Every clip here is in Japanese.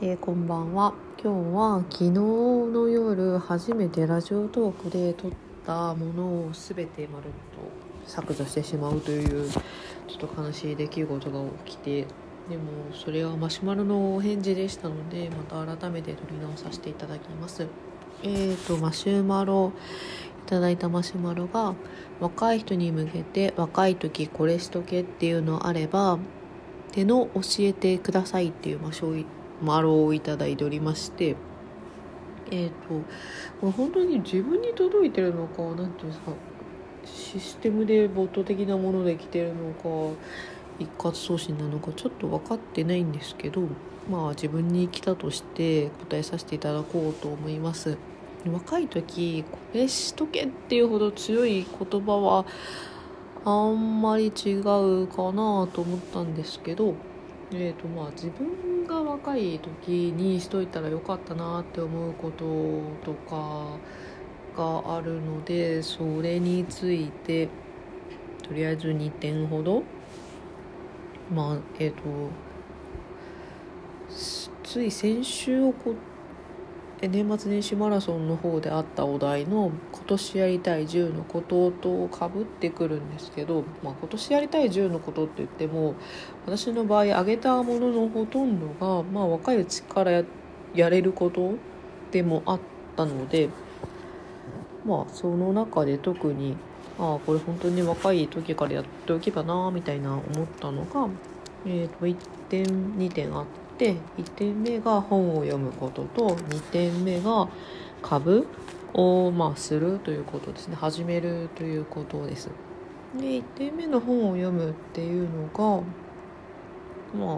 えー、こんばんは。今日は昨日の夜初めてラジオトークで撮ったものを全てまるっと削除してしまうというちょっと悲しい出来事が起きてでもそれはマシュマロのお返事でしたのでまた改めて撮り直させていただきます。えーとマシュマロいただいたマシュマロが若い人に向けて若い時これしとけっていうのあれば手の教えてくださいっていうマシュマロをいただいておりましてえっ、ー、と本当に自分に届いてるのか何ていうんですかシステムでボット的なもので来てるのか一括送信なのかちょっと分かってないんですけどまあ自分に来たとして答えさせていただこうと思います。若い時これしとけっていうほど強い言葉はあんまり違うかなと思ったんですけどえーとまあ、自分が若い時にしといたらよかったなって思うこととかがあるのでそれについてとりあえず2点ほど。まあえっ、ー、とつい先週起こっ年末年始マラソンの方であったお題の今年やりたい10のこととかぶってくるんですけど、まあ、今年やりたい10のことって言っても私の場合挙げたもののほとんどが、まあ、若いうちからやれることでもあったのでまあその中で特にああこれ本当に若い時からやっておけばなみたいな思ったのが、えー、と1点2点あって。で1点目が本を読むことと2点目が株をまあするということですね始めるということです。で1点目の本を読むっていうのがま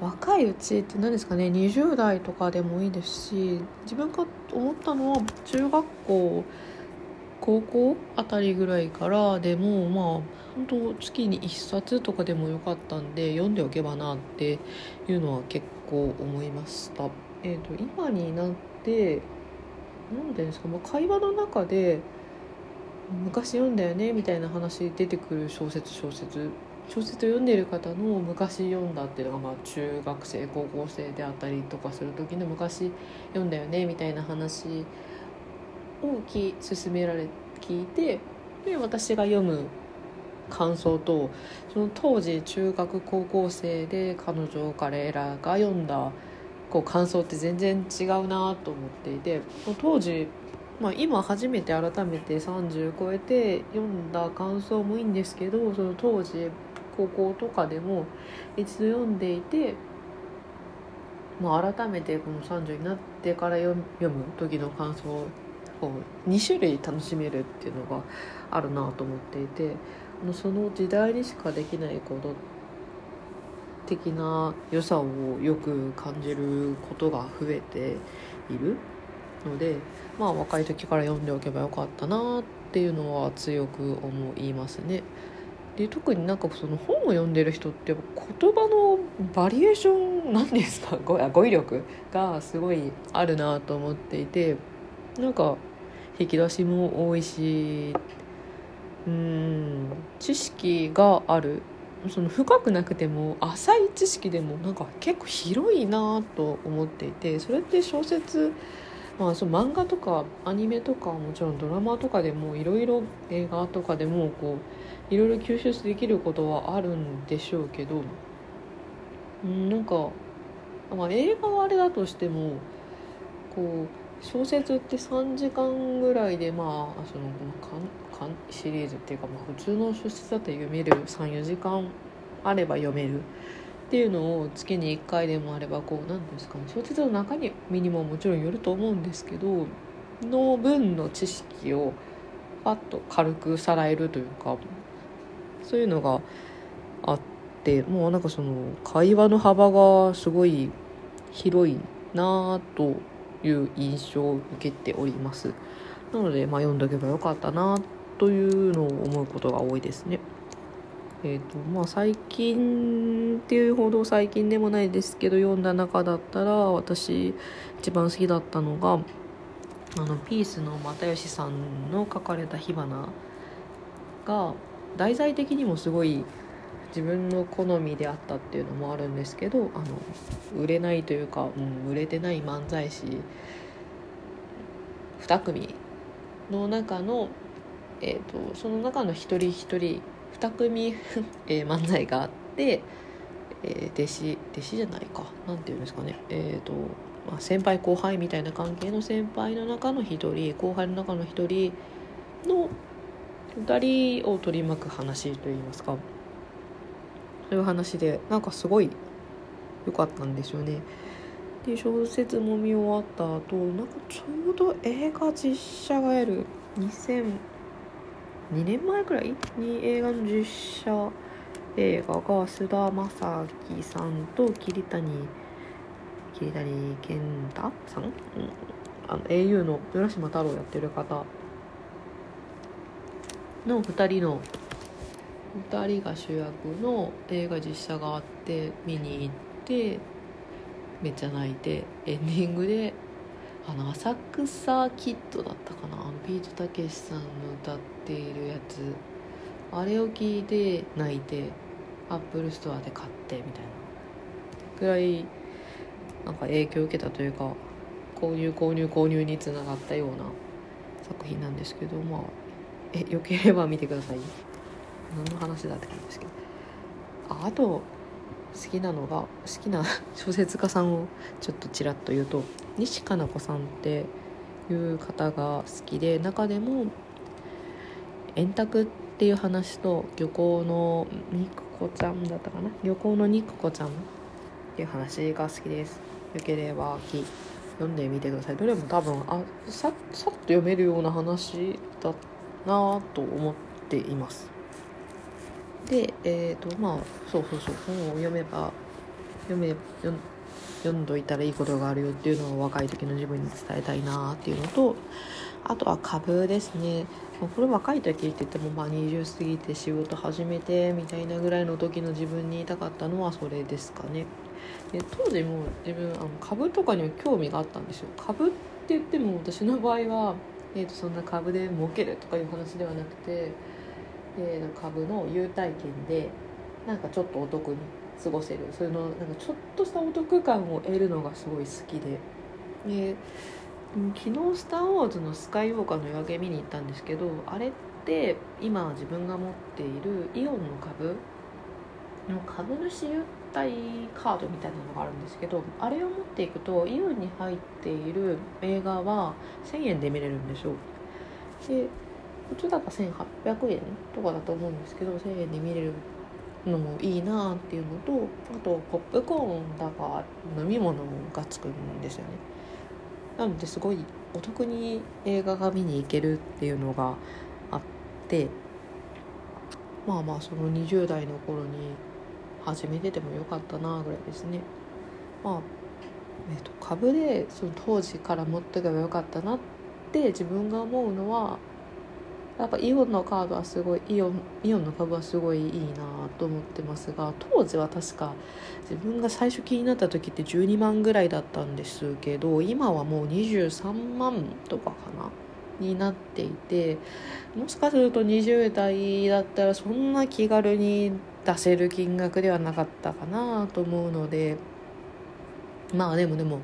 あ若いうちって何ですかね20代とかでもいいですし自分が思ったのは中学校高校あたりぐらいからでもまあ本当月に1冊とかでもよかったんで読んでおけばなっていうのは結構思いました。えーと、今になって何ていうんですか、まあ、会話の中で昔読んだよねみたいな話出てくる小説小説小説を読んでいる方の昔読んだっていうのがまあ中学生高校生であったりとかする時の昔読んだよねみたいな話をき勧められ聞いてで私が読む感想とその当時中学高校生で彼女彼らが読んだこう感想って全然違うなと思っていて当時、まあ、今初めて改めて30超えて読んだ感想もいいんですけどその当時高校とかでも一度読んでいて、まあ、改めてこの30になってから読む時の感想を2種類楽しめるっていうのがあるなと思っていてその時代にしかできないこと的な良さをよく感じることが増えているのでまあ若い時から読んでおけばよかったなっていうのは強く思いますね。で特になんかその本を読んでる人って言葉のバリエーションなんですか？語語彙力がすごいあるなと思っていてなんか引き出しも多いしうん知識がある。その深くなくても浅い知識でもなんか結構広いなと思っていてそれって小説まあ、その漫画とかアニメとかもちろんドラマとかでもいろいろ映画とかでもこういろいろ吸収できることはあるんでしょうけどうんなんか、まあ、映画はあれだとしてもこう小説って3時間ぐらいでまあそのかんかんシリーズっていうか、まあ、普通の小説だったら読める34時間あれば読めるっていうのを月に1回でもあればこう何ですかね小説の中身にももちろんよると思うんですけどの分の知識をパッと軽くさらえるというかそういうのがあってもうなんかその会話の幅がすごい広いなぁという印象を受けております。なので、まあ、読んどけばよかったなというのを思うことが多いですね。えーとまあ、最近っていうほど最近でもないですけど読んだ中だったら私一番好きだったのがあのピースの又吉さんの書かれた火花が題材的にもすごい自分の好みであったっていうのもあるんですけどあの売れないというか、うん、売れてない漫才師2組の中の、えーと、その中の一人一人2組 えー、漫才があって、えー、弟子弟子じゃないか。何て言うんですかね。えっ、ー、と、まあ、先輩後輩みたいな関係の先輩の中の1人後輩の中の1人の2人を取り巻く話といいますか。そういう話でなんかすごい良かったんですよね。で小説も見終わった後なんかちょうど映画実写がやる。2002年前くらい？に映画の実写映画が菅田将暉さんと桐谷桐谷健太さん、うん、あの au の浦島太郎やってる方の2人の2人が主役の映画実写があって見に行ってめっちゃ泣いてエンディングであの浅草キッドだったかな？ビートたけしさんの歌っているやつ。あれを聞いて泣いてアップルストアで買ってみたいな。ぐらいなんか影響を受けたというか購入購入購入につながったような作品なんですけどまあえよければ見てください。何の話だって感じですけどああと好きなのが好きな小説家さんをちょっとちらっと言うと西加奈子さんっていう方が好きで中でも円卓っていう話と漁港の肉子ちゃんだったかな？漁港の肉子ちゃんっていう話が好きです。よければ読んでみてください。どれも多分あささっと読めるような話だなと思っています。でえっ、ー、とまあそうそうそう本を読めば読め読んどいたらいいことがあるよっていうのを若い時の自分に伝えたいなっていうのとあとは株ですね。これ若い時って言ってもまあ20過ぎて仕事始めてみたいなぐらいの時の自分に言いたかったのはそれですかね。で当時も自分あの株とかには興味があったんですよ。株って言っても私の場合は、えー、とそんな株で儲けるとかいう話ではなくて、えー、株の優待券でなんかちょっとお得に過ごせる。それのなんかちょっとしたお得感を得るのがすごい好きで。で昨日「スター・ウォーズ」のスカイウォーカーの夜明け見に行ったんですけどあれって今自分が持っているイオンの株？の株主優待カードみたいなのがあるんですけどあれを持っていくとイオンに入っている映画は1000円で見れるんでしょうで普通だったら1800円とかだと思うんですけど1000円で見れるのもいいなっていうのとあとポップコーンだか飲み物がつくんですよね。なのですごいお得に映画が見に行けるっていうのがあってまあまあその20代の頃に始めててもよかったなぐらいですね。まあ、えー、と株でその当時から持っておけばよかったなって自分が思うのはやっぱイオンのカードはすごいイオンイオンの株はすごいいいなと思ってますが当時は確か自分が最初気になった時って12万ぐらいだったんですけど今はもう23万とかかなになっていてもしかすると20代だったらそんな気軽に出せる金額ではなかったかなと思うのでまあでもでも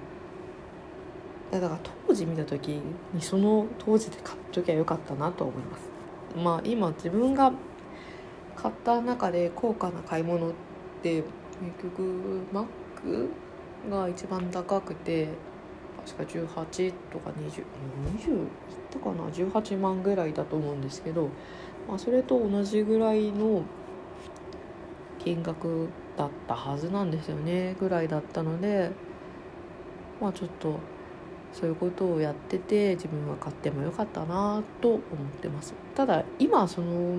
だから当時見た時にその当時で買っときゃよかったなと思います。まあ今自分が買った中で高価な買い物って結局マックが一番高くて確か18とか2020いったかな？18万ぐらいだと思うんですけど、まあ、それと同じぐらいの金額だったはずなんですよね。ぐらいだったのでまあちょっとそういうことをやってて自分は買ってもよかったなと思ってます。ただ今その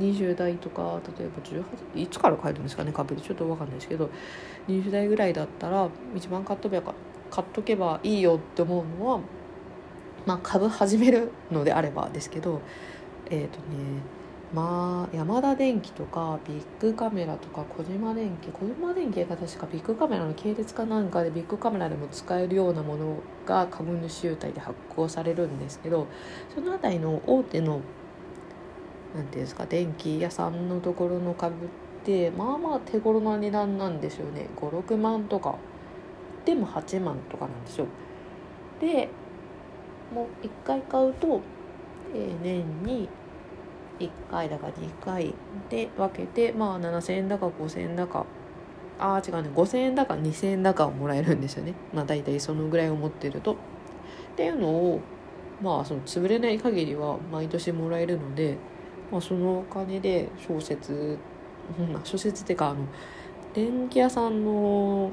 20代とか例えば18いつから買えるんですかね株で。ちょっと分かんないですけど20代ぐらいだったら一番買っとけば買っとけばいいよって思うのはまあ株始めるのであればですけどえっ、ー、とねまあ山田電機とかビッグカメラとか小島電機小島電機が確かビッグカメラの系列かなんかでビッグカメラでも使えるようなものが株主優待で発行されるんですけどその辺りの大手の何ていうんですか電気屋さんのところの株ってまあまあ手頃な値段なんですよね。56万とかでも8万とかなんですよ。でもう1回買うと、えー、年に1回だか2回で分けてまあ7,000円だか5,000円だか。あ違うね。5,000円だか2,000円だかをもらえるんですよね。まあ大体そのぐらいを持ってると。っていうのをまあその潰れない限りは毎年もらえるので、まあ、そのお金で小説、うん、小説っていうかあの電気屋さんの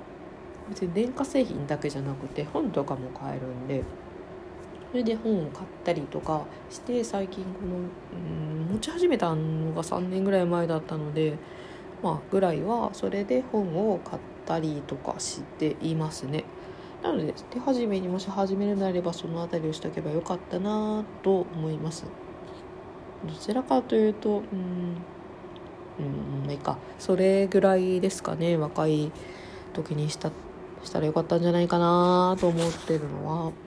別に電化製品だけじゃなくて本とかも買えるんで。それで本を買ったりとかして最近この、うん、持ち始めたのが3年ぐらい前だったのでまあぐらいはそれで本を買ったりとかしていますね。なので手始めにもし始めるのであればその辺りをしておけばよかったなと思います。どちらかというとうんうんいいか。それぐらいですかね若い時にしたしたらよかったんじゃないかなと思ってるのは。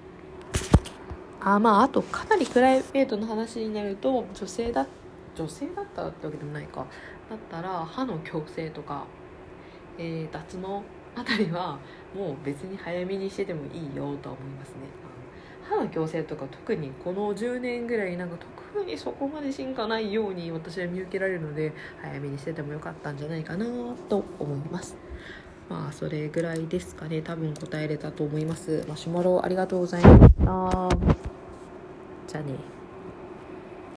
あまああとかなりプライベートの話になると女性だ女性だったってわけでもないか。だったら歯の矯正とか、えー、脱毛あたりはもう別に早めにしててもいいよとは思いますね。歯の矯正とか特にこの10年ぐらいなんか特にそこまで進化ないように私は見受けられるので早めにしててもよかったんじゃないかなと思います。まあそれぐらいですかね。多分答えれたと思います。マシュマロありがとうございました。じゃあね